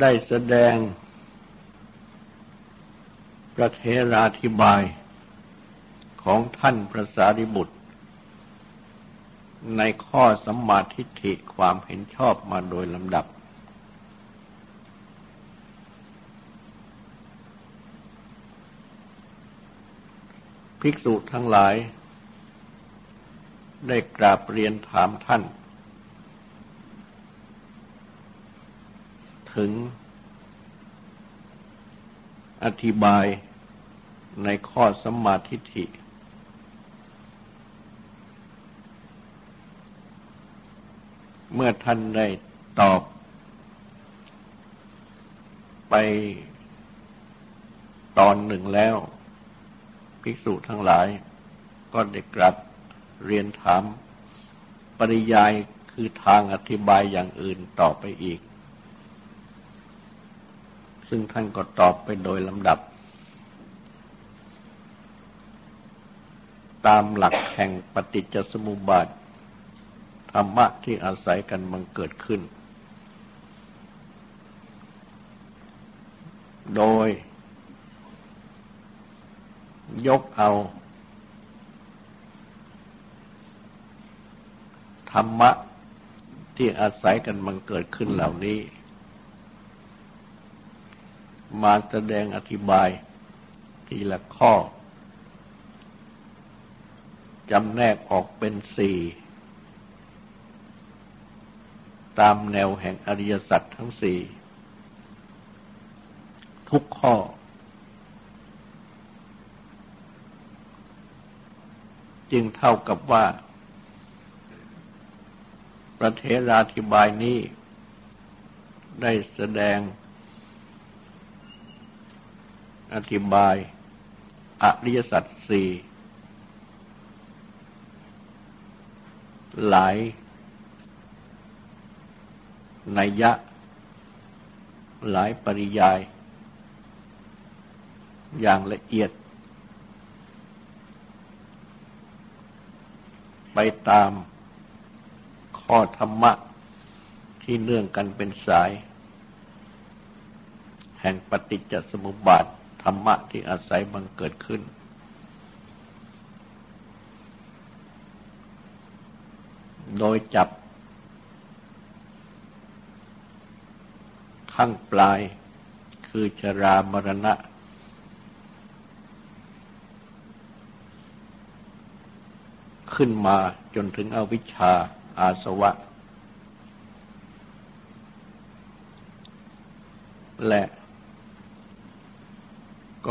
ได้แสดงประเทราธิบายของท่านพระสารีบุตร ในข้อสัมมาทิฏฐิความเห็นชอบมาโดยลำดับ ภิกษุทั้งหลาย ได้กราบเรียนถามท่าน ถึง อธิบายในข้อสมาทิฏฐิ เมื่อท่านได้ตอบ ไปตอนหนึ่งแล้ว ภิกษุทั้งหลาย ก็ได้กลับเรียนถาม ปริยายคือทางอธิบายอย่างอื่นต่อไปอีก ซึ่งท่านก็ตอบไปโดยลำดับ ตามหลักแห่งปฏิจจสมุปบาท ธรรมะที่อาศัยกันบังเกิดขึ้น โดย ยกเอา ธรรมะที่อาศัยกันบังเกิดขึ้นเหล่านี้ มาแสดงอธิบายทีละข้อจำแนกออกเป็นสี่ ตามแนวแห่งอริยสัจทั้งสี่ ทุกข้อ จึงเท่ากับว่า ประเทราธิบายนี้ได้แสดง อธิบาย อริยสัจสี่หลายนัยยะ หลายปริยาย อย่างละเอียด ไปตามข้อธรรมะที่เนื่องกันเป็นสาย แห่งปฏิจจสมุปบาท รรมะที่อาศัยบังเกิดขึ้น โดยจับ ข้างปลายคือชรามรณะ ขึ้นมาจนถึงอวิชชาอาสวะ และ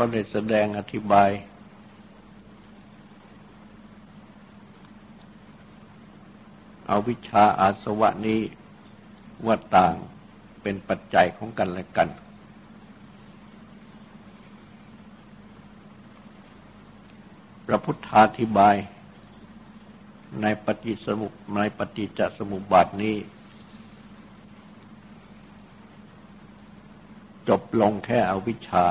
ก็ได้แสดงอธิบาย เอาวิชาอาสวะนี้ว่าต่างเป็นปัจจัยของกันและกัน พระพุทธาธิบาย ในปฏิสมุในปฏิจจสมุปบาทนี้ จบลงแค่อวิชชา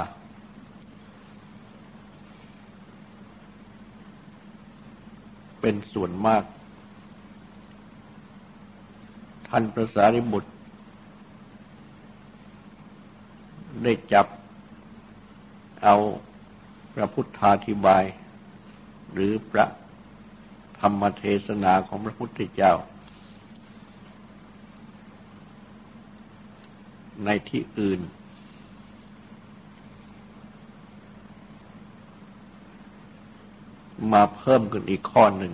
เป็นส่วนมาก ท่านพระสารีบุตร ได้จับเอาพระพุทธาธิบาย หรือพระธรรมเทศนาของพระพุทธเจ้า ในที่อื่น มาเพิ่มขึ้นอีกข้อหนึ่ง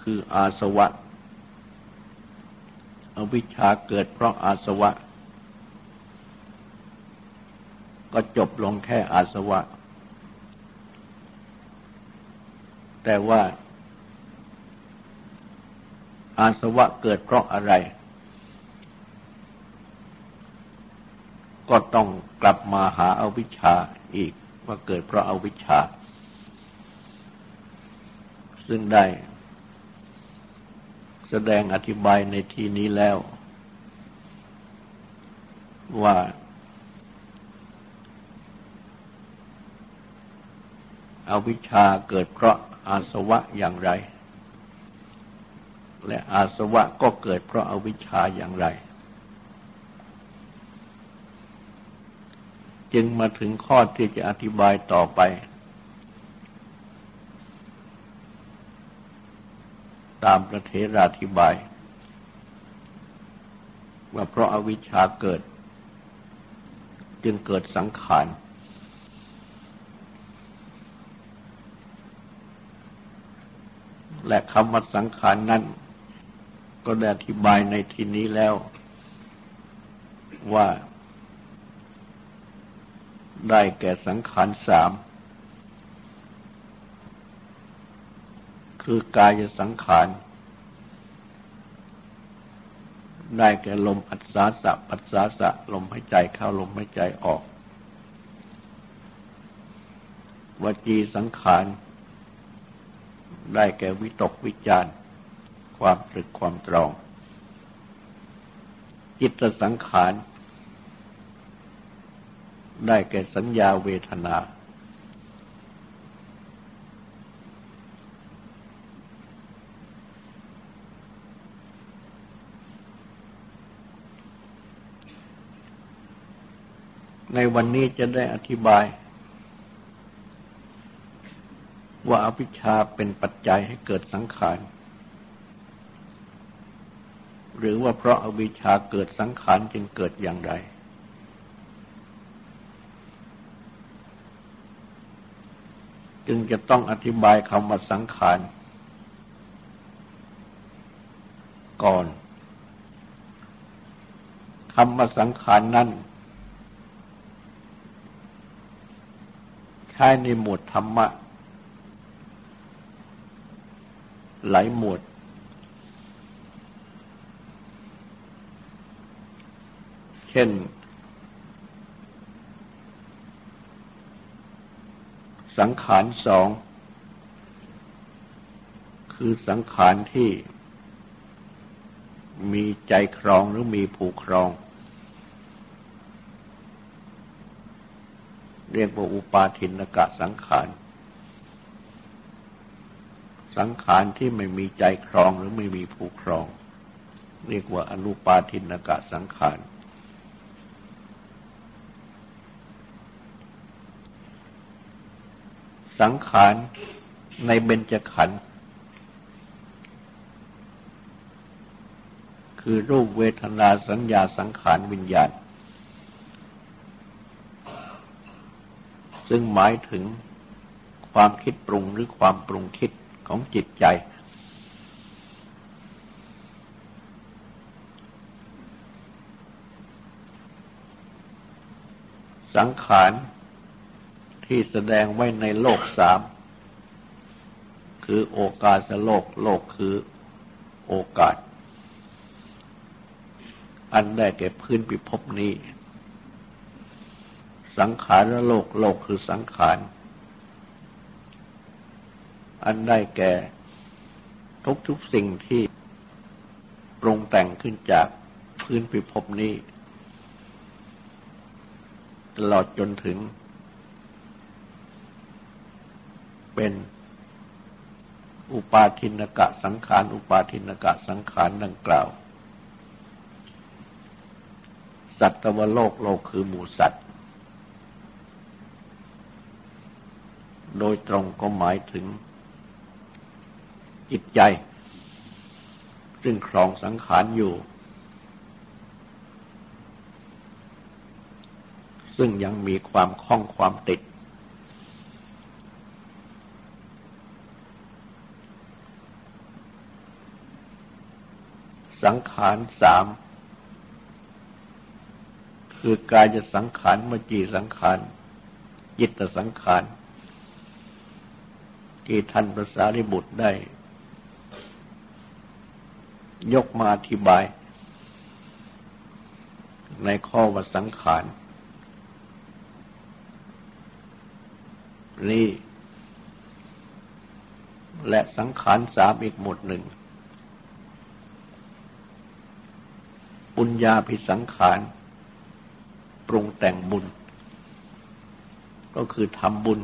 คืออาสวะอวิชชาเกิดเพราะอาสวะ ก็จบลงแค่อาสวะ แต่ว่า อาสวะเกิดเพราะอะไร ก็ต้องกลับมาหาอาวิชชาอีก ว่าเกิดเพราะอาวิชชา ซึ่งได้ แสดงอธิบายในที่นี้แล้ว ว่า อาวิชชาเกิดเพราะอาสวะอย่างไร และอาสวะก็เกิดเพราะอาวิชชาอย่างไร จึงมาถึงข้อที่จะอธิบายต่อไป ตามประเทราธิบาย ว่าเพราะอาวิชชาเกิด จึงเกิดสังขารและคำว่าสังขารนั้น ก็ได้อธิบายในที่นี้แล้ว ว่า ได้แก่สังขารสาม คือกายสังขาร ได้แก่ลมอัศาสะปัสสาสะ ลมหายใจเข้าลมหายใจออก วจีสังขาร ได้แก่วิตกวิจารความตรึกความตรอง จิตสังขาร ได้แก่สัญญาเวทนา ในวันนี้จะได้อธิบาย ว่าอภิชาเป็นปัจจัยให้เกิดสังขารหรือว่าเพราะอาวิชชาเกิดสังขารจึงเกิดอย่างไร จึงจะต้องอธิบายคำว่าสังขารก่อนคำว่าสังขารนั้นใช้ในหมวดธรรมะ หลายหมวด เช่น สังขารสอง คือสังขารที่มีใจครองหรือมีผูกครอง เรียกว่าอุปาทินกะสังขาร สังขารที่ไม่มีใจครองหรือไม่มีผูกครอง เรียกว่าอนุปาทินกะสังขาร สังขารในเบญจขันธ์คือรูปเวทนาสัญญาสังขารวิญญาณ ซึ่งหมายถึงความคิดปรุงหรือความปรุงคิดของจิตใจ สังขาร ที่แสดงไว้ในโลกสาม คือโอกาสโลก โลกคือโอกาส อันได้แก่พื้นปิภพนี้ สังขารโลก โลกคือสังขาร อันได้แก่ทุกทุกสิ่งที่ปรุงแต่งขึ้นจากพื้นปิภพนี้ ตลอดจนถึง เป็นอุปาทินกะสังขาร อุปาทินกะสังขารดังกล่าว สัตวโลกโลกคือหมูสัตว์ โดยตรงก็หมายถึงจิตใจ ซึ่งครองสังขารอยู่ ซึ่งยังมีความคล้องความติด สังขารสามคือกายจะสังขารมจีสังขารจิตสังขารที่ท่านพระสารีบุตรได้ ยกมาอธิบาย ในข้อวัสังขารนี้และสังขารสามอีกหมดหนึ่ง ปุญญาภิสังขาร ปรุงแต่งบุญ ก็คือทำบุญ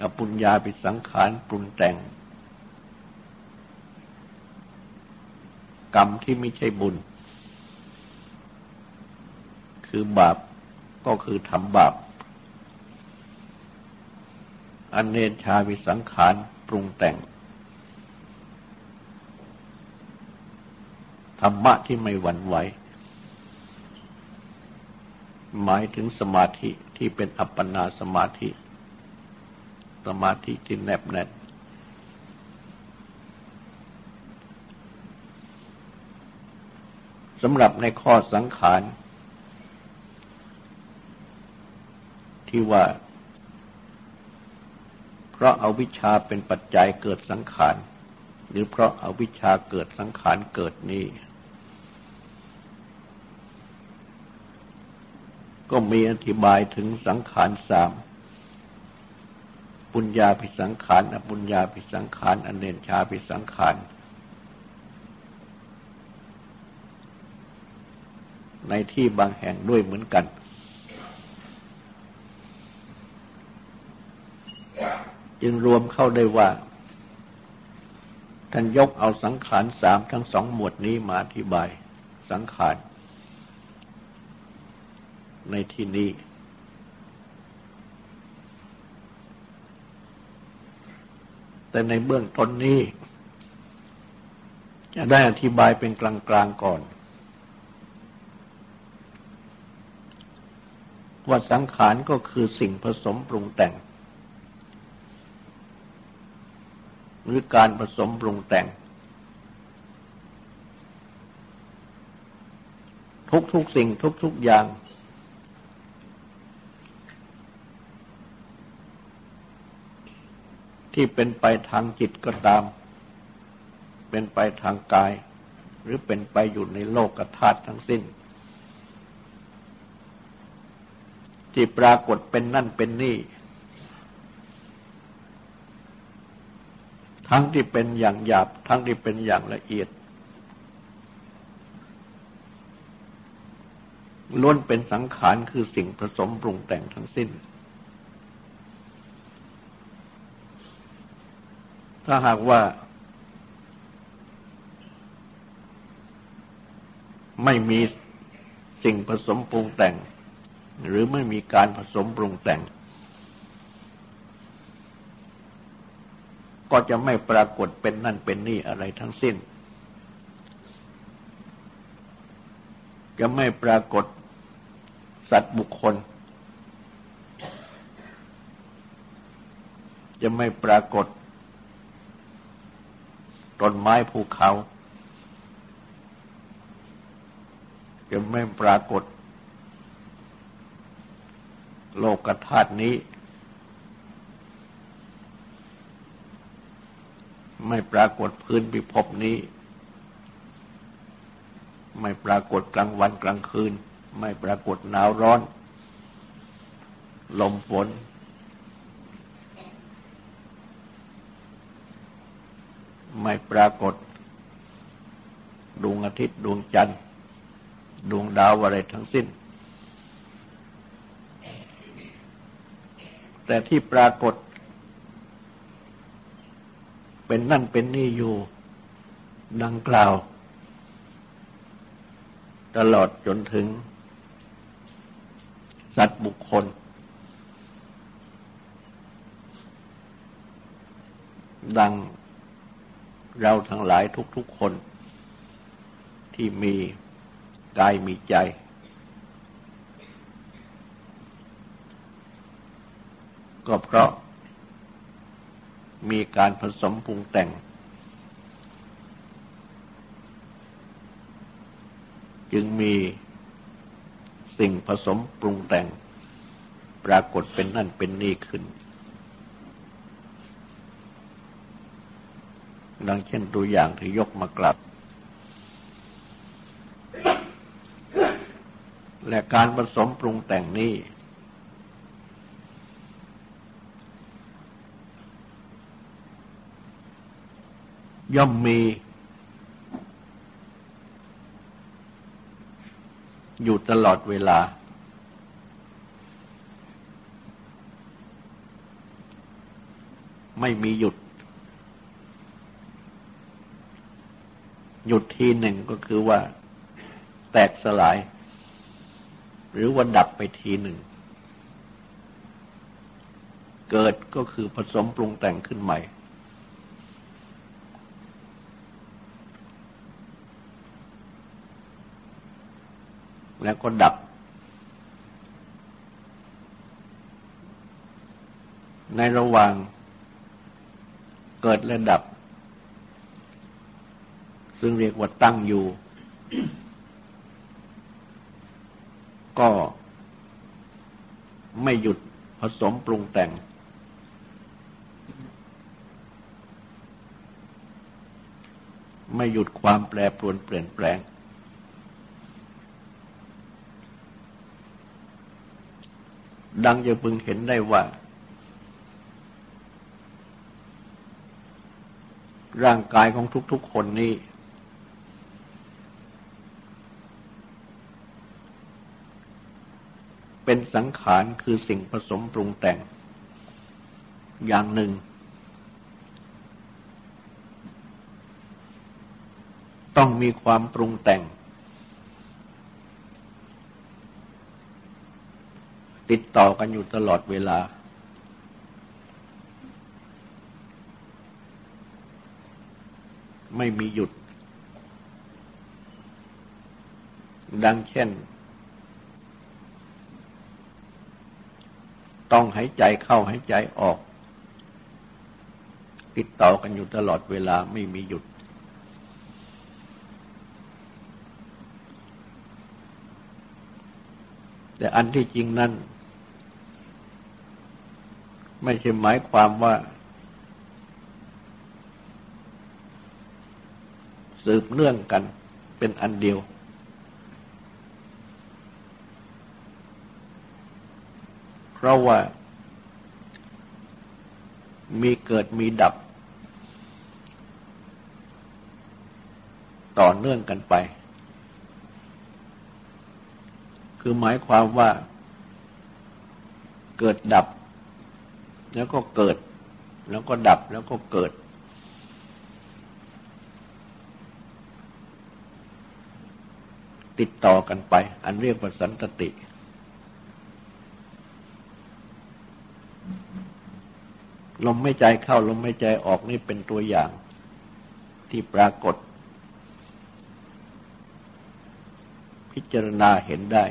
อปุญญาภิสังขาร ปรุงแต่ง กรรมที่ไม่ใช่บุญ คือบาปก็คือทำบาปอันเนชาวิสังขาร ปรุงแต่ง ธรรมะที่ไม่หวั่นไหว หมายถึงสมาธิที่เป็นอัปปนาสมาธิ สมาธิที่แนบแน่นสำหรับในข้อสังขาร ที่ว่า เพราะอาวิชชาเป็นปัจจัยเกิดสังขาร หรือเพราะอาวิชชาเกิดสังขารเกิดนี้ ก็มีอธิบายถึงสังขารสามปุญญาภิสังขารอปุญญาภิสังขารอเนชาภิสังขารในที่บางแห่งด้วยเหมือนกัน จึงรวมเข้าได้ว่า ท่านยกเอาสังขารสามทั้งสองหมวดนี้มาอธิบายสังขาร ในที่นี้ แต่ในเบื้องต้นนี้ จะได้อธิบายเป็นกลางๆก่อน ว่าสังขารก็คือสิ่งผสมปรุงแต่ง หรือการผสมปรุงแต่ง ทุกๆสิ่งทุกๆอย่าง ที่เป็นไปทางจิตก็ตาม เป็นไปทางกาย หรือเป็นไปอยู่ในโลกธาตุทั้งสิ้น ที่ปรากฏเป็นนั่นเป็นนี่ ทั้งที่เป็นอย่างหยาบ ทั้งที่เป็นอย่างละเอียดล้วนเป็นสังขารคือสิ่งผสมปรุงแต่งทั้งสิ้น ถ้าหากว่า ไม่มีสิ่งผสมปรุงแต่ง หรือไม่มีการผสมปรุงแต่ง ก็จะไม่ปรากฏเป็นนั่นเป็นนี่อะไรทั้งสิ้น จะไม่ปรากฏสัตว์บุคคล จะไม่ปรากฏต้นไม้ภูเขา จะไม่ปรากฏ โลกธาตุนี้ ไม่ปรากฏพื้นพิภพนี้ ไม่ปรากฏกลางวันกลางคืน ไม่ปรากฏหนาวร้อน ลมฝนไม่ปรากฏ ดวงอาทิตย์ดวงจันทร์ ดวงดาวอะไรทั้งสิ้น แต่ที่ปรากฏ เป็นนั่นเป็นนี่อยู่ ดังกล่าว ตลอดจนถึง สัตว์บุคคล ดังเราทั้งหลายทุกๆคน ที่มีกายมีใจก็เพราะ มีการผสมปรุงแต่ง จึงมีสิ่งผสมปรุงแต่ง ปรากฏเป็นนั่นเป็นนี่ขึ้น ดังเช่นตัวอย่างที่ยกมากลับ และการผสมปรุงแต่งนี้ ย่อมมี อยู่ตลอดเวลา ไม่มีหยุด หยุดทีหนึ่งก็คือว่า แตกสลาย หรือว่าดับไปทีหนึ่ง เกิดก็คือผสมปรุงแต่งขึ้นใหม่ แล้วก็ดับ ในระหว่างเกิดและดับ ซึ่งเรียกว่าตั้งอยู่ ก็ไม่หยุดผสมปรุงแต่ง ไม่หยุดความแปรปรวนเปลี่ยนแปลง ดังจะพึงเห็นได้ว่า ร่างกายของทุกๆคนนี้ เป็นสังขารคือสิ่งผสมปรุงแต่ง อย่างหนึ่ง ต้องมีความปรุงแต่ง ติดต่อกันอยู่ตลอดเวลา ไม่มีหยุด ดังเช่น ต้องหายใจเข้าหายใจออก ติดต่อกันอยู่ตลอดเวลาไม่มีหยุดแต่อันที่จริงนั้น ไม่ใช่หมายความว่า สืบเนื่องกันเป็นอันเดียว เพราะว่า มีเกิดมีดับ ต่อเนื่องกันไป คือหมายความว่าเกิดดับ แล้วก็เกิด แล้วก็ดับแล้วก็เกิด ติดต่อกันไป อันเรียกว่าสันตติ ลมไม่ใจเข้าลมไม่ใจออกนี่เป็นตัวอย่างที่ปรากฏ พิจารณาเห็นได้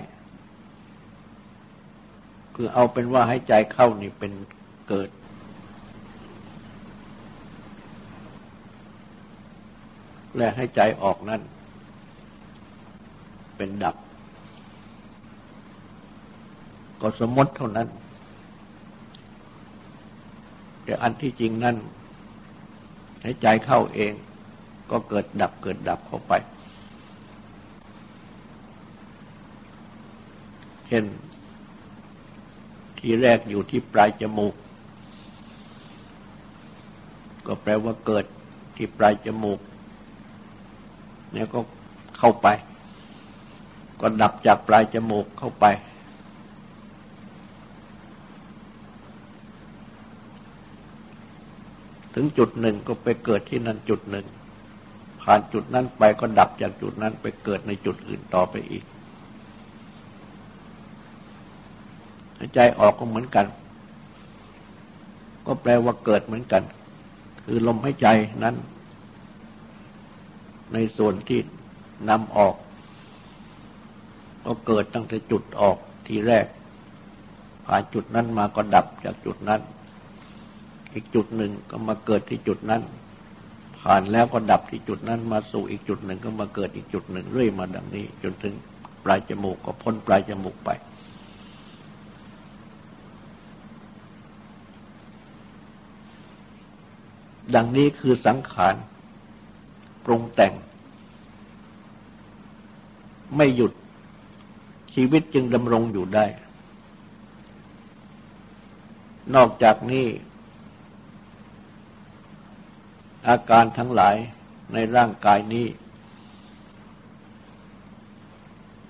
คือเอาเป็นว่าให้ใจเข้านี่เป็น เกิด และให้ใจออกนั่น เป็นดับ ก็สมมติเท่านั้น แต่อันที่จริงนั่น ให้ใจเข้าเอง ก็เกิดดับเกิดดับเข้าไป เช่นที่แรกอยู่ที่ปลายจมูก ก็แปลว่าเกิดที่ปลายจมูก แล้วก็เข้าไป ก็ดับจากปลายจมูกเข้าไป ถึงจุดหนึ่งก็ไปเกิดที่นั่นจุดหนึ่ง ผ่านจุดนั้นไปก็ดับจากจุดนั้นไปเกิดในจุดอื่นต่อไปอีกใจออกก็เหมือนกัน ก็แปลว่าเกิดเหมือนกัน คือลมหายใจนั้น ในส่วนที่นำออก ก็เกิดตั้งแต่จุดออกทีแรก ผ่านจุดนั้นมาก็ดับจากจุดนั้น อีกจุดหนึ่งก็มาเกิดที่จุดนั้น ผ่านแล้วก็ดับที่จุดนั้น มาสู่อีกจุดหนึ่งก็มาเกิดอีกจุดหนึ่งเรื่อยมาดังนี้ จนถึงปลายจมูกก็พ้นปลายจมูกไป ดังนี้คือสังขารปรุงแต่ง ไม่หยุดชีวิตจึงดำรงอยู่ได้ นอกจากนี้ อาการทั้งหลายในร่างกายนี้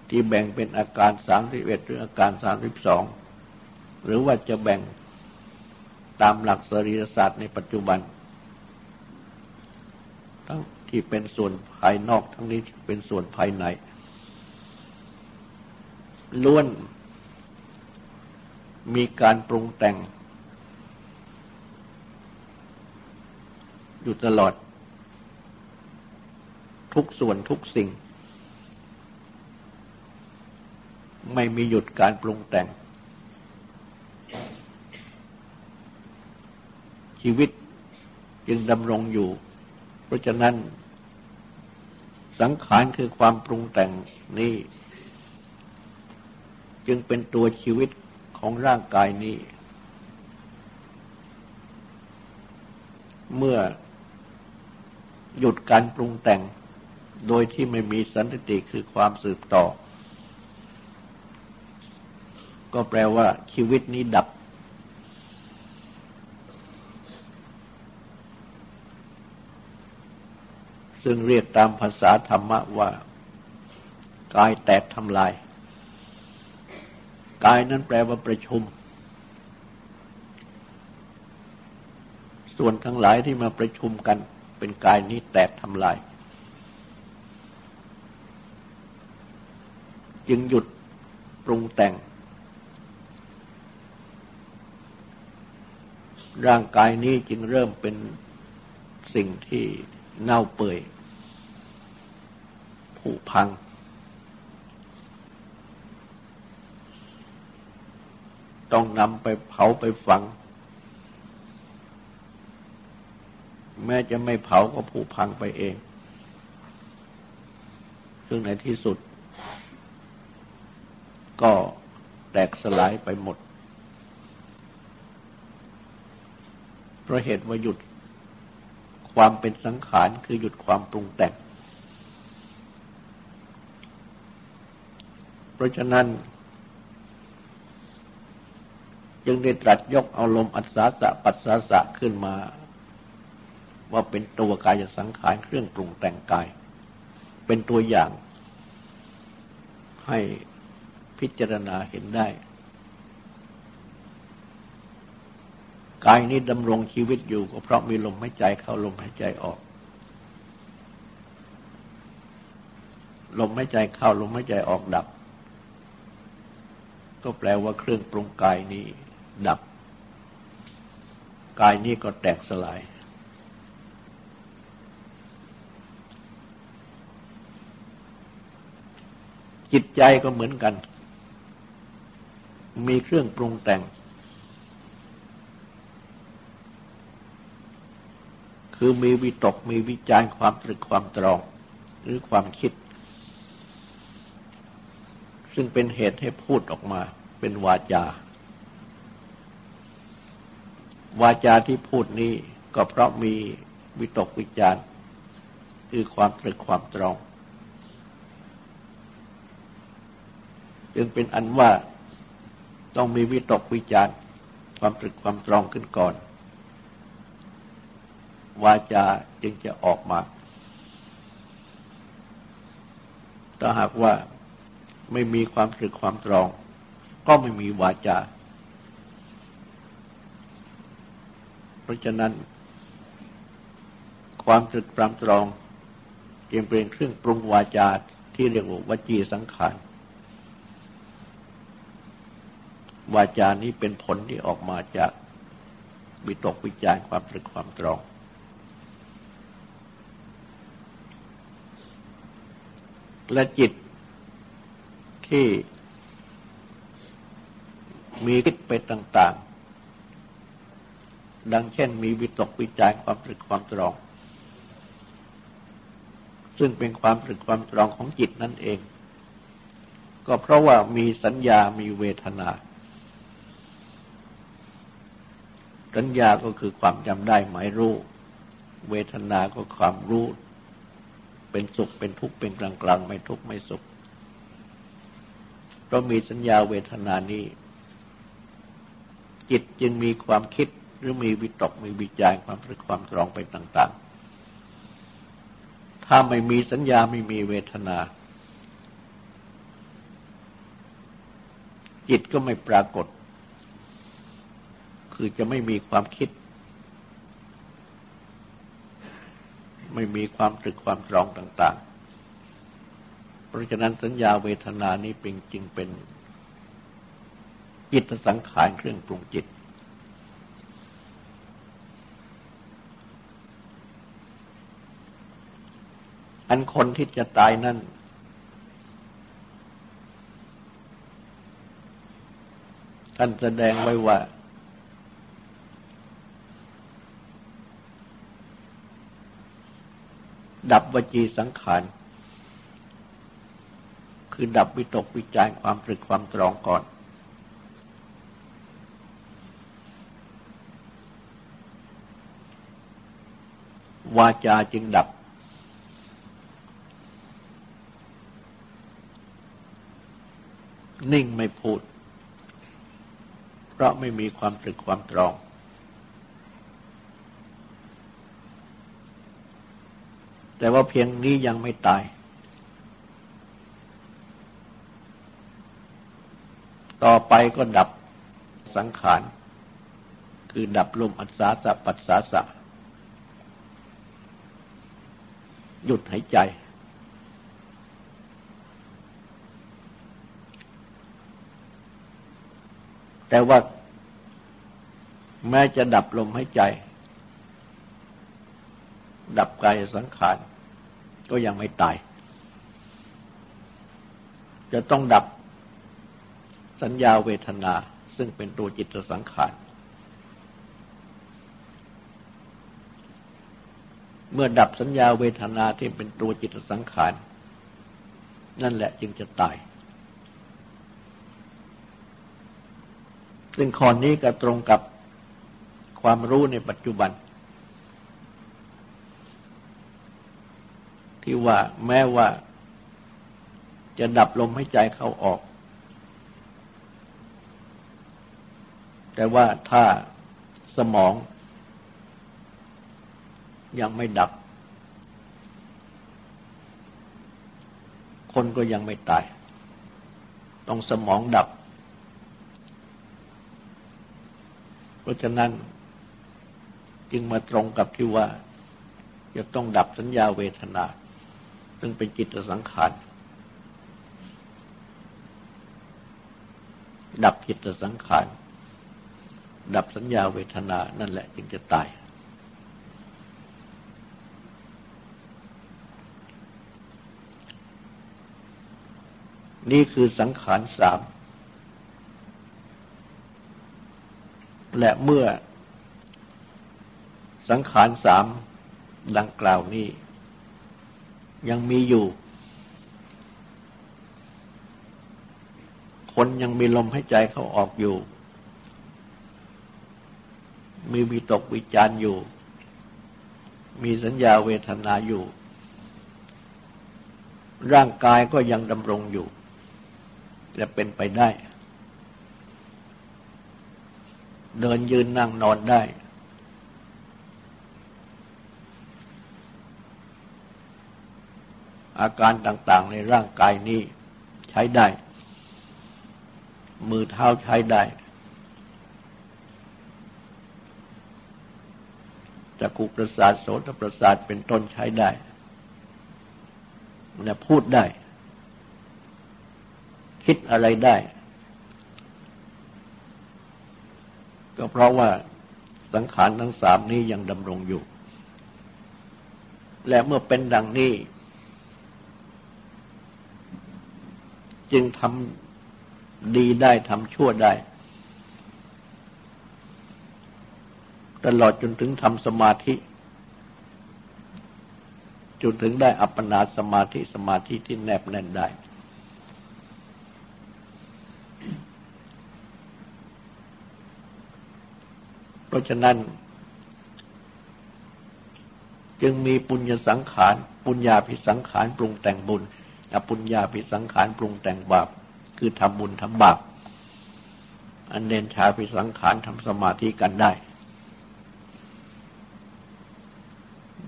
ที่แบ่งเป็นอาการสามสิบเอ็ดหรืออาการสามสิบสองหรือว่าจะแบ่งตามหลักสรีรศาสตร์ในปัจจุบัน ทั้งที่เป็นส่วนภายนอกทั้งนี้เป็นส่วนภายในล้วนมีการปรุงแต่ง อยู่ตลอด ทุกส่วนทุกสิ่ง ไม่มีหยุดการปรุงแต่ง ชีวิตจึงดำรงอยู่ ราะฉะนั้น สังขารคือความปรุงแต่งนี้ จึงเป็นตัวชีวิตของร่างกายนี้ เมื่อหยุดการปรุงแต่งโดยที่ไม่มีสันติคือความสืบต่อ ก็แปลว่าชีวิตนี้ดับ ซึ่งเรียกตามภาษาธรรมะว่ากายแตกทำลาย กายนั้นแปลว่าประชุม ส่วนทั้งหลายที่มาประชุมกัน เป็นกายนี้แตกทำลาย จึงหยุดปรุงแต่ง ร่างกายนี้จึงเริ่มเป็นสิ่งที่ เน่าเปื่อยผุพัง ต้องนำไปเผาไปฝัง แม้จะไม่เผาก็ผุพังไปเอง ซึ่งในที่สุด ก็แตกสลายไปหมดเพราะเหตุว่าหยุด ความเป็นสังขารคือหยุดความปรุงแต่ง เพราะฉะนั้น จึงได้ตรัสยกเอาลมอัศสะปัสสาสะขึ้นมา ว่าเป็นตัวกายสังขารเครื่องปรุงแต่งกาย เป็นตัวอย่างให้พิจารณาเห็นได้ กายนี้ดำรงชีวิตอยู่ก็เพราะมีลมหายใจเข้าลมหายใจออก ลมหายใจเข้าลมหายใจออกดับ ก็แปลว่าเครื่องปรุงกายนี้ดับ กายนี้ก็แตกสลาย จิตใจก็เหมือนกัน มีเครื่องปรุงแต่ง คือมีวิตกมีวิจารความตรึกความตรอง หรือความคิด ซึ่งเป็นเหตุให้พูดออกมา เป็นวาจา วาจาที่พูดนี้ก็เพราะมีวิตกวิจารคือความตรึกความตรอง จึงเป็นอันว่าต้องมีวิตกวิจารความตรึกความตรองขึ้นก่อน วาจาจึงจะออกมา ถ้าหากว่าไม่มีความตรึกความตรอง ก็ไม่มีวาจา เพราะฉะนั้น ความตรึกตรำตรองจึงเป็นเครื่องปรุงวาจาที่เรียกว่าวจีสังขารวาจานี้เป็นผลที่ออกมาจากวิตกวิจารความตรึกความตรอง และจิตที่มีคิดไปต่างๆ ดังเช่นมีวิตกวิจารความตรึกความตรอง ซึ่งเป็นความตรึกความตรองของจิตนั่นเอง ก็เพราะว่ามีสัญญามีเวทนา สัญญาก็คือความจำได้หมายรู้ เวทนาก็ความรู้ เป็นสุขเป็นทุกข์เป็นกลางกลางไม่ทุกข์ไม่สุขเพราะมีสัญญาเวทนานี้ จิตจึงมีความคิดหรือมีวิตกมีวิจารความรึกความตรองไปต่าง ๆ ถ้าไม่มีสัญญาไม่มีเวทนา จิตก็ไม่ปรากฏ คือจะไม่มีความคิด ไม่มีความตรึกความตรองต่างๆ เพราะฉะนั้นสัญญาเวทนานี้เป็นจึงเป็นจิตสังขารเครื่องปรุงจิต อันคนที่จะตายนั่น ท่านแสดงไว้ว่า ดับวจีสังขาร คือดับวิตกวิจารความตรึกความตรองก่อน วาจาจึงดับ นิ่งไม่พูด เพราะไม่มีความตรึกความตรอง แต่ว่าเพียงนี้ยังไม่ตาย ต่อไปก็ดับสังขาร คือดับลมอัศาสะปัสสาสะ หยุดหายใจ แต่ว่าแม้จะดับลมหายใจ ดับกายสังขาร ก็ยังไม่ตาย จะต้องดับสัญญาเวทนา ซึ่งเป็นตัวจิตสังขาร เมื่อดับสัญญาเวทนาที่เป็นตัวจิตสังขาร นั่นแหละจึงจะตาย ซึ่งข้อนี้ก็ตรงกับความรู้ในปัจจุบัน ที่ว่าแม้ว่าจะดับลมให้ใจเข้าออก แต่ว่าถ้าสมอง ยังไม่ดับ คนก็ยังไม่ตาย ต้องสมองดับ เพราะฉะนั้นจึงมาตรงกับที่ว่าจะต้องดับสัญญาเวทนา ซึ่งเป็นจิตสังขาร ดับจิตสังขาร ดับสัญญาเวทนา นั่นแหละจึงจะตาย นี่คือสังขารสาม และเมื่อสังขารสามดังกล่าวนี้ ยังมีอยู่ คนยังมีลมหายใจเขาออกอยู่ มีวิตกวิจารอยู่ มีสัญญาเวทนาอยู่ ร่างกายก็ยังดำรงอยู่จะเป็นไปได้ เดินยืนนั่งนอนได้ อาการต่างๆในร่างกายนี้ใช้ได้ มือเท้าใช้ได้ จักรุประสาทโสตประสาทเป็นต้นใช้ได้และพูดได้ คิดอะไรได้ ก็เพราะว่าสังขารทั้งสามนี้ยังดำรงอยู่ และเมื่อเป็นดังนี้ จึงทำดีได้ทำชั่วได้ ตลอดจนถึงทำสมาธิ จนถึงได้อัปปนาสมาธิสมาธิที่แนบแน่นได้ เพราะฉะนั้น จึงมีปุญญสังขาร ปุญญาภิสังขารปรุงแต่งบุญ อปุญญาภิสังขารปรุงแต่งบาป คือทำบุญทำบาป อันเนนชาภิสังขารทำสมาธิกันได้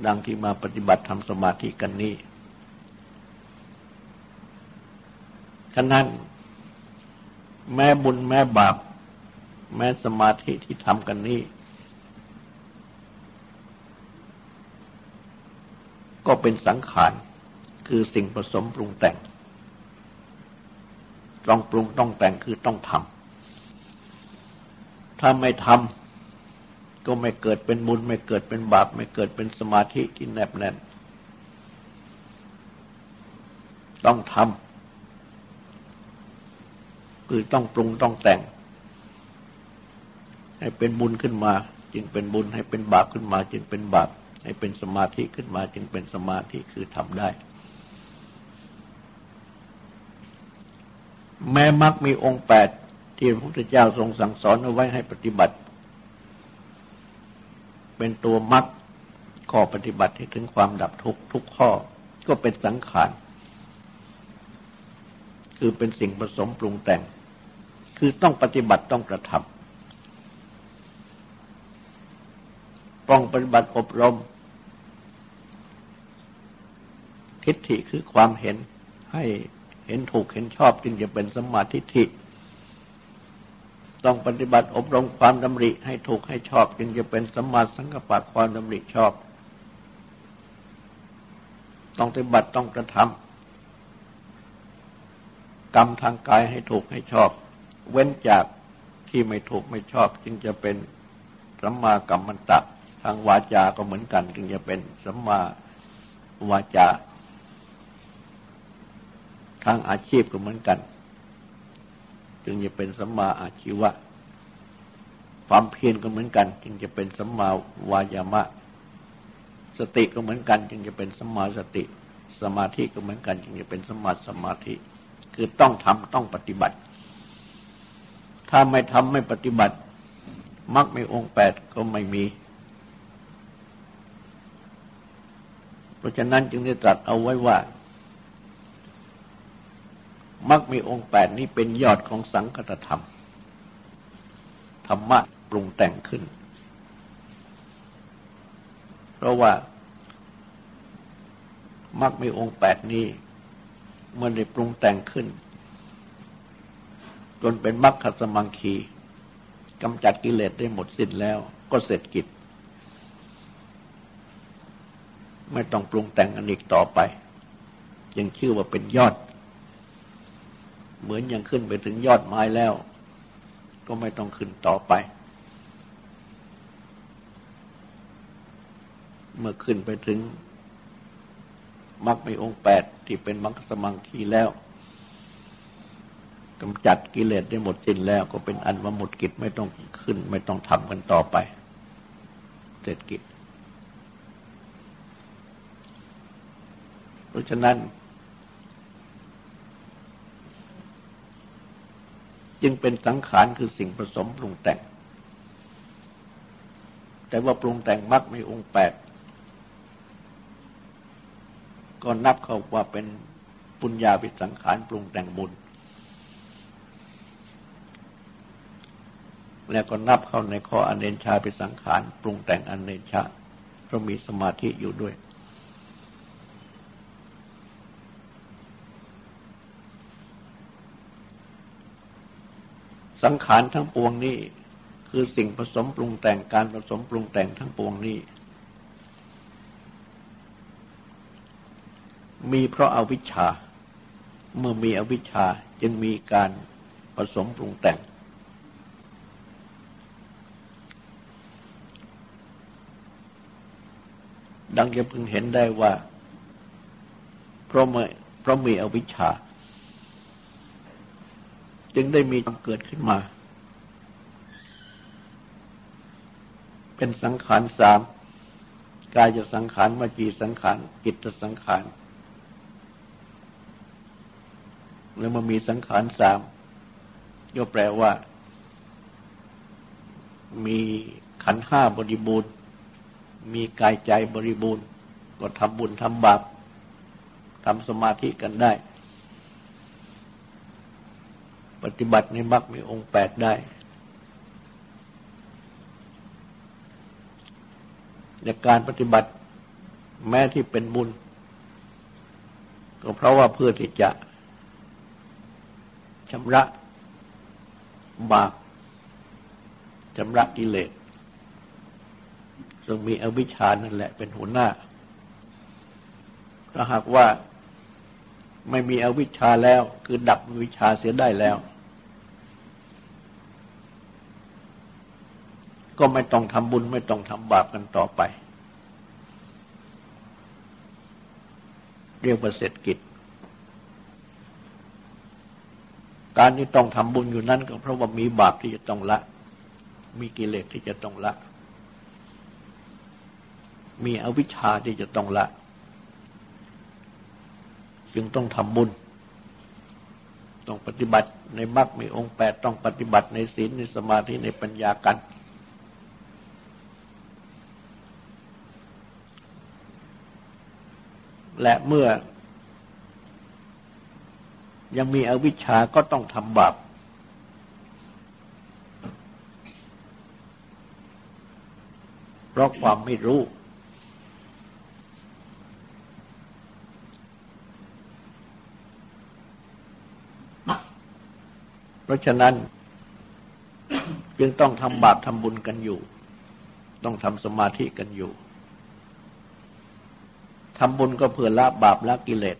ดังที่มาปฏิบัติทำสมาธิกันนี้ฉะนั้น แม้บุญแม้บาป แม้สมาธิที่ทำกันนี้ ก็เป็นสังขาร คือสิ่งผสมปรุงแต่ง ต้องปรุงต้องแต่งคือต้องทำ ถ้าไม่ทำก็ไม่เกิดเป็นบุญ ไม่เกิดเป็นบาป ไม่เกิดเป็นสมาธิที่แนบแน่น ต้องทำคือต้องปรุงต้องแต่ง ให้เป็นบุญขึ้นมา จึงเป็นบุญให้เป็นบาปขึ้นมา จึงเป็นบาปให้เป็นสมาธิขึ้นมาจึงเป็นสมาธิคือทำได้ แม้มักมีองค์แปดที่พระพุทธเจ้าทรงสั่งสอนเอาไว้ให้ปฏิบัติ เป็นตัวมรรคข้อปฏิบัติให้ถึงความดับทุกข์ทุกข้อก็เป็นสังขาร คือเป็นสิ่งผสมปรุงแต่ง คือต้องปฏิบัติต้องกระทำต้องปฏิบัติอบรม ทิฏฐิคือความเห็นให้ เห็นถูกเห็นชอบจึงจะเป็นสมาธิิต้องปฏิบัติอบรมความดำริให้ถูกให้ชอบจึงจะเป็นสมมาสังกปะความดำริชอบ ต้องปฏิบัติต้องกระทำกรรมทางกายให้ถูกให้ชอบ เว้นจากที่ไม่ถูกไม่ชอบจึงจะเป็นสัมมากรรมันตะทางวาจาก็เหมือนกันจึงจะเป็นสัมมาวาจา ทางอาชีพก็เหมือนกัน จึงจะเป็นสัมมาอาชีวะ ความเพียรก็เหมือนกัน จึงจะเป็นสัมมาวายามะ สติก็เหมือนกัน จึงจะเป็นสัมมาสติ สมาธิก็เหมือนกัน จึงจะเป็นสัมมาสมาธิ คือต้องทำต้องปฏิบัติ ถ้าไม่ทำไม่ปฏิบัติมรรคไม่องค์แปดก็ไม่มี เพราะฉะนั้นจึงได้ตรัสเอาไว้ว่า มักมีองค์แปดนี้เป็นยอดของสังคตธรรม ธรรมะปรุงแต่งขึ้น เพราะว่ามักมีองค์แปดนี้มื่อได้ปรุงแต่งขึ้น จนเป็นมรรคสมังคีกำจัดกิเลสได้หมดสิ้นแล้วก็เสร็จกิจ ไม่ต้องปรุงแต่งอันอีกต่อไป ยังชื่อว่าเป็นยอด เหมือนยังขึ้นไปถึงยอดไม้แล้ว ก็ไม่ต้องขึ้นต่อไป เมื่อขึ้นไปถึงมรรคในองค์แปดที่เป็นมรรคสมังคีแล้วกำจัดกิเลสได้หมดสิ้นแล้ว ก็เป็นอันว่าหมดกิจไม่ต้องขึ้น ไม่ต้องทำกันต่อไปเสร็จกิจ เพราะฉะนั้น จึงเป็นสังขารคือสิ่งผสมปรุงแต่ง แต่ว่าปรุงแต่งมักไม่องค์แปดก็นับเข้าว่าเป็นปุญญาวิสังขารปรุงแต่งบุญ แล้วก็นับเข้าในข้ออเนนชาเป็นสังขารปรุงแต่งอเนชาเพราะมีสมาธิอยู่ด้วย สังขารทั้งปวงนี้ คือสิ่งผสมปรุงแต่งการผสมปรุงแต่งทั้งปวงนี้ มีเพราะอาวิชชา เมื่อมีอวิชชาจึงมีการผสมปรุงแต่ง ดังจะพึงเห็นได้ว่า เพราะเมื่อเพราะมีอวิชชา จึงได้มีความเกิดขึ้นมา เป็นสังขารสามกายจะสังขารวจีสังขารจิตสังขารแล้วมันมีสังขารสามก็แปลว่า มีขันห้าบริบูรณ์ มีกายใจบริบูรณ์ ก็ทำบุญทำบาปทำสมาธิกันได้ ปฏิบัติในมรรคมีองค์แปดได้ ในการปฏิบัติแม้ที่เป็นบุญ ก็เพราะว่าเพื่อที่จะชำระบาปชำระกิเลสซึ่งมีอวิชชานั่นแหละเป็นหัวหน้า ถ้าหากว่าไม่มีอวิชชาแล้ว คือดับวิชาเสียได้แล้ว ก็ไม่ต้องทำบุญไม่ต้องทำบาปกันต่อไป เรียกว่าเสร็จกิจ การที่ต้องทำบุญอยู่นั้นก็เพราะว่ามีบาปที่จะต้องละ มีกิเลสที่จะต้องละ มีอวิชชาที่จะต้องละ จึงต้องทำบุญต้องปฏิบัติในมรรคมีองค์แปดต้องปฏิบัติในศีลในสมาธิในปัญญากัน และเมื่อ ยังมีอวิชชาก็ต้องทำบาปเพราะความไม่รู้ เพราะฉะนั้น จึงต้องทำบาปทำบุญกันอยู่ ต้องทำสมาธิกันอยู่ ทำบุญก็เพื่อละบาปละกิเลส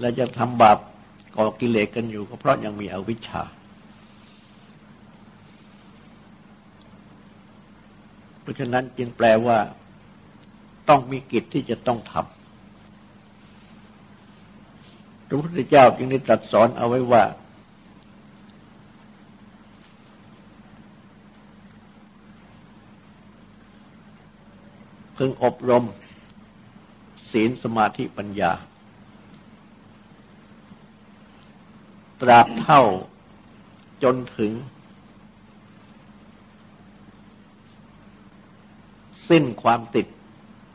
และจะทำบาปก่อกิเลสกันอยู่ก็เพราะยังมีอวิชชา เพราะฉะนั้นจึงแปลว่า ต้องมีกิจที่จะต้องทำพระพุทธเจ้าจึงได้ตรัสสอนเอาไว้ว่า พึงอบรม ศีลสมาธิปัญญา ตราบเท่าจนถึง สิ้นความติด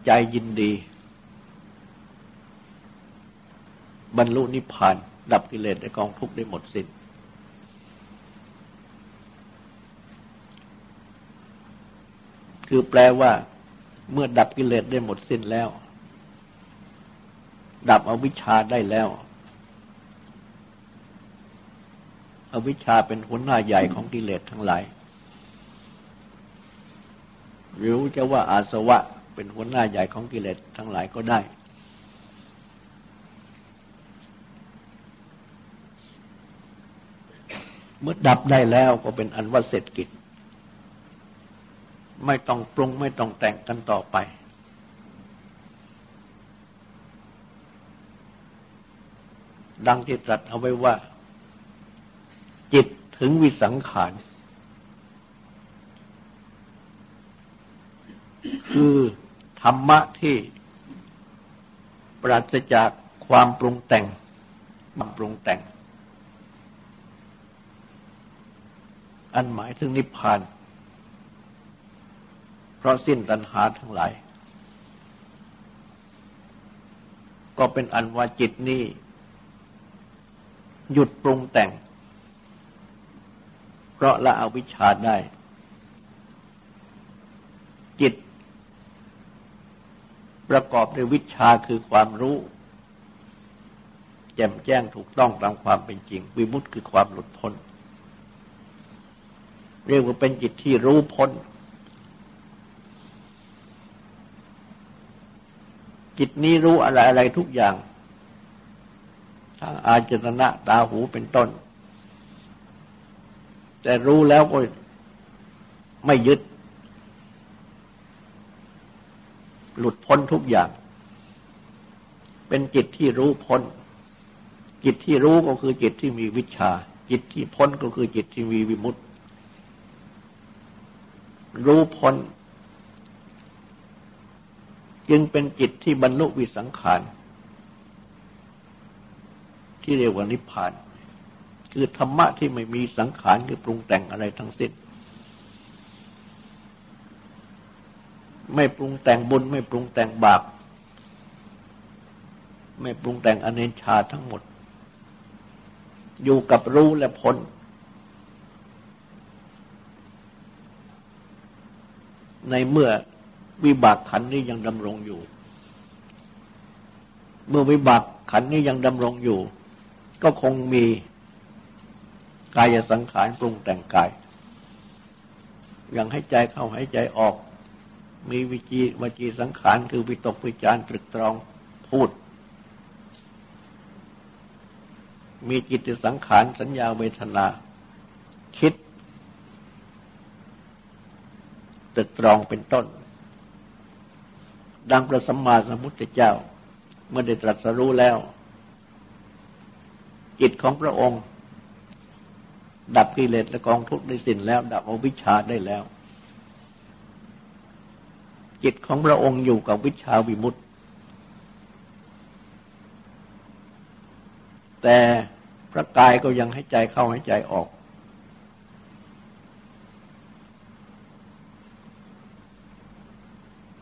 ใจยินดี บรรลุนิพพาน ดับกิเลสในกองทุกข์ได้หมดสิน้น คือแปลว่า เมื่อดับกิเลสได้หมดสิ้นแล้ว ดับอวิชชาได้แล้ว อวิชชาเป็นหัวหน้าใหญ่ของกิเลสทั้งหลาย หรือจะว่าอาสวะเป็นหัวหน้าใหญ่ของกิเลสทั้งหลายก็ได้ เมื่อดับได้แล้วก็เป็นอันว่าเสร็จกิจ ไม่ต้องปรุงไม่ต้องแต่งกันต่อไป ดังที่ตรัสเอาไว้ว่า จิตถึงวิสังขาร คือธรรมะที่ปราศจากความปรุงแต่งความปรุงแต่ง อันหมายถึงนิพพานเพราะสิ้นตัณหาทั้งหลาย ก็เป็นอันว่าจิตนี้ หยุดปรุงแต่ง เพราะละอวิชชาได้ จิต ประกอบด้วยวิชาคือความรู้ แจ่มแจ้งถูกต้องตามความเป็นจริง วิมุตติคือความหลุดพ้น เรียกว่าเป็นจิตที่รู้พ้น จิตนี้รู้อะไรอะไรทุกอย่างทางอาจตนะตาหูเป็นต้น แต่รู้แล้วก็ไม่ยึด หลุดพ้นทุกอย่าง เป็นจิตที่รู้พ้น จิตที่รู้ก็คือจิตที่มีวิชา จิตที่พ้นก็คือจิตที่มีวิมุตติ รู้พ้น จึงเป็นจิตที่บรรลุวิสังขาร ที่เรียกว่านิพพาน คือธรรมะที่ไม่มีสังขารคือปรุงแต่งอะไรทั้งสิ้น ไม่ปรุงแต่งบุญ ไม่ปรุงแต่งบาป ไม่ปรุงแต่งอเนชาทั้งหมด อยู่กับรู้และพ้นในเมื่อ วิบากขันนี้ยังดำรงอยู่ เมื่อวิบากขันนี้ยังดำรงอยู่ ก็คงมีกายสังขารปรุงแต่งกายอย่างให้ใจเข้าให้ใจออก มีวิจีวจีสังขารคือวิตกวิจารตรึกตรองพูด มีจิตสังขารสัญญาเวทนา คิดตึกตรองเป็นต้น ดังพระสัมมาสัมพุทธเจ้า เมื่อได้ตรัสรู้แล้ว จิตของพระองค์ ดับกิเลสและกองทุกข์ได้สิ้นแล้ว ดับอวิชชาได้แล้ว จิตของพระองค์อยู่กับวิชาวิมุตติแต่พระกายก็ยังให้ใจเข้าให้ใจออก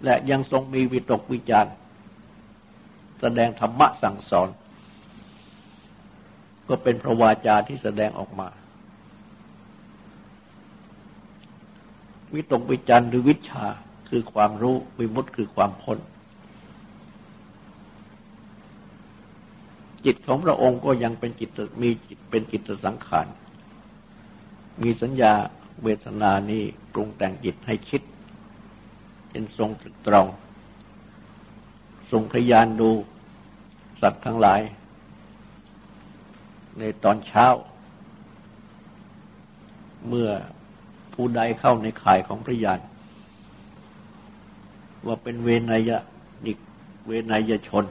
และยังทรงมีวิตกวิจาร์แสดงธรรมะสั่งสอน ก็เป็นพระวาจาที่แสดงออกมา วิตกวิจาร์หรือวิชาคือความรู้วิมุตคือความพ้น จิตของพระองค์ก็ยังเป็นจิตมีจิตเป็นจิตสังขาร มีสัญญาเวทนานี้ปรุงแต่งจิตให้คิด เป็นทรงตรอง ทรงพยานดูสัตว์ทั้งหลาย ในตอนเช้า เมื่อผู้ใดเข้าในข่ายของพระยานว่าเป็นเวนยะนิกเวนยชน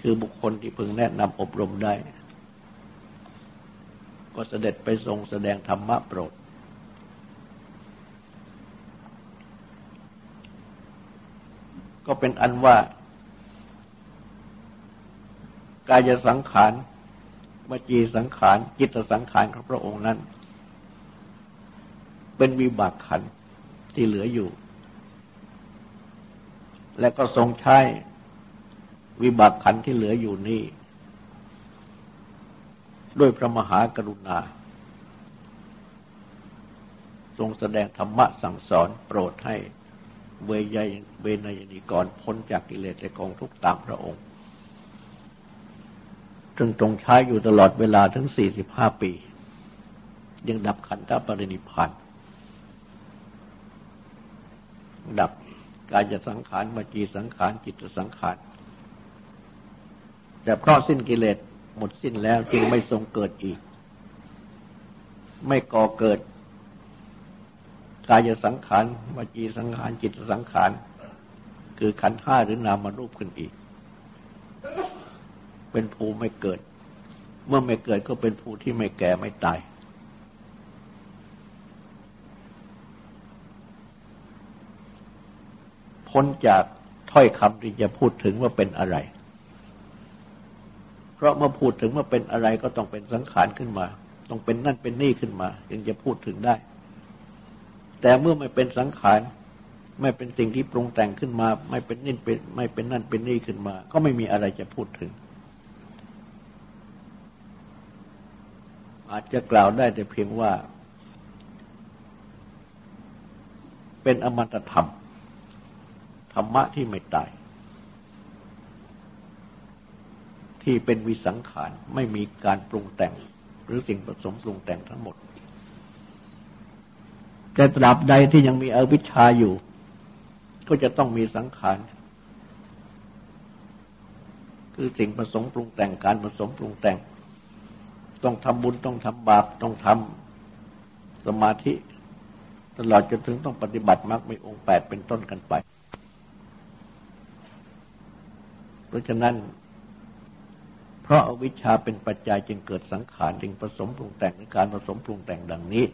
คือบุคคลที่พึงแนะนำอบรมได้ ก็เสด็จไปทรงแสดงธรรมะโปรด ก็เป็นอันว่ากายสังขารวจีสังขารจิตสังขารของพระองค์นั้น เป็นวิบากขันที่เหลืออยู่ และก็ทรงใช้วิบากขันที่เหลืออยู่นี้ด้วยพระมหากรุณา ทรงแสดงธรรมะสั่งสอนโปรดให้ เวยยเวนยนิกรพ้นจากกิเลสและกองทุกตามพระองค์จึงตรงใช้อยู่ตลอดเวลาถึงสี่สิบห้าปี ยังดับขันธปรินิพานดับกายสังขารมจีสังขารจิตสังขารแต่เพราะสิ้นกิเลสหมดสิ้นแล้วจึงไม่ทรงเกิดอีก ไม่ก่อเกิด กายสังขารวจีสังขารจิตสังขาร คือขันห้าหรือนามารูปขึ้นอีก เป็นภูไม่เกิด เมื่อไม่เกิดก็เป็นภูที่ไม่แก่ไม่ตาย พ้นจากถ้อยคำที่จะพูดถึงว่าเป็นอะไร เพราะเมื่อพูดถึงว่าเป็นอะไรก็ต้องเป็นสังขารขึ้นมา ต้องเป็นนั่นเป็นนี่ขึ้นมาจึงจะพูดถึงได้ แต่เมื่อไม่เป็นสังขาร ไม่เป็นสิ่งที่ปรุงแต่งขึ้นมา ไม่เป็นนิ่เป็นไม่เป็นนั่นเป็นนี่ขึ้นมา ก็ไม่มีอะไรจะพูดถึง อาจจะกล่าวได้แต่เพียงว่า เป็นอมตะธรรม ธรรมะที่ไม่ตาย ที่เป็นวิสังขาร ไม่มีการปรุงแต่ง หรือสิ่งผสมปรุงแต่งทั้งหมด แต่ตราบใดที่ยังมีอวิชชาอยู่ ก็จะต้องมีสังขาร คือสิ่งผสมปรุงแต่งการผสมปรุงแต่ง ต้องทำบุญต้องทำบาปต้องทำสมาธิ ตลอดจนถึงต้องปฏิบัติมรรคมีองค์แปดเป็นต้นกันไป เพราะฉะนั้น เพราะอาวิชชาเป็นปัจจัยจึงเกิดสังขารจึงผสมปรุงแต่งในการผสมปรุงแต่งดังนี้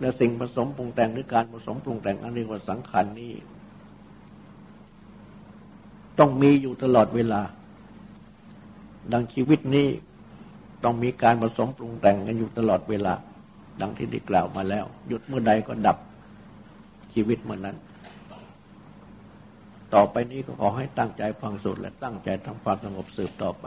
และสิ่งผสมปรุงแต่งหรือการผสมปรุงแต่งอันเรียกว่าสังขารนี้ ต้องมีอยู่ตลอดเวลา ดังชีวิตนี้ต้องมีการผสมปรุงแต่งกันอยู่ตลอดเวลา ดังที่ได้กล่าวมาแล้ว หยุดเมื่อใดก็ดับชีวิตเมื่อนั้น ต่อไปนี้ก็ขอให้ตั้งใจฟังสูตรและตั้งใจทำความสงบสืบต่อไป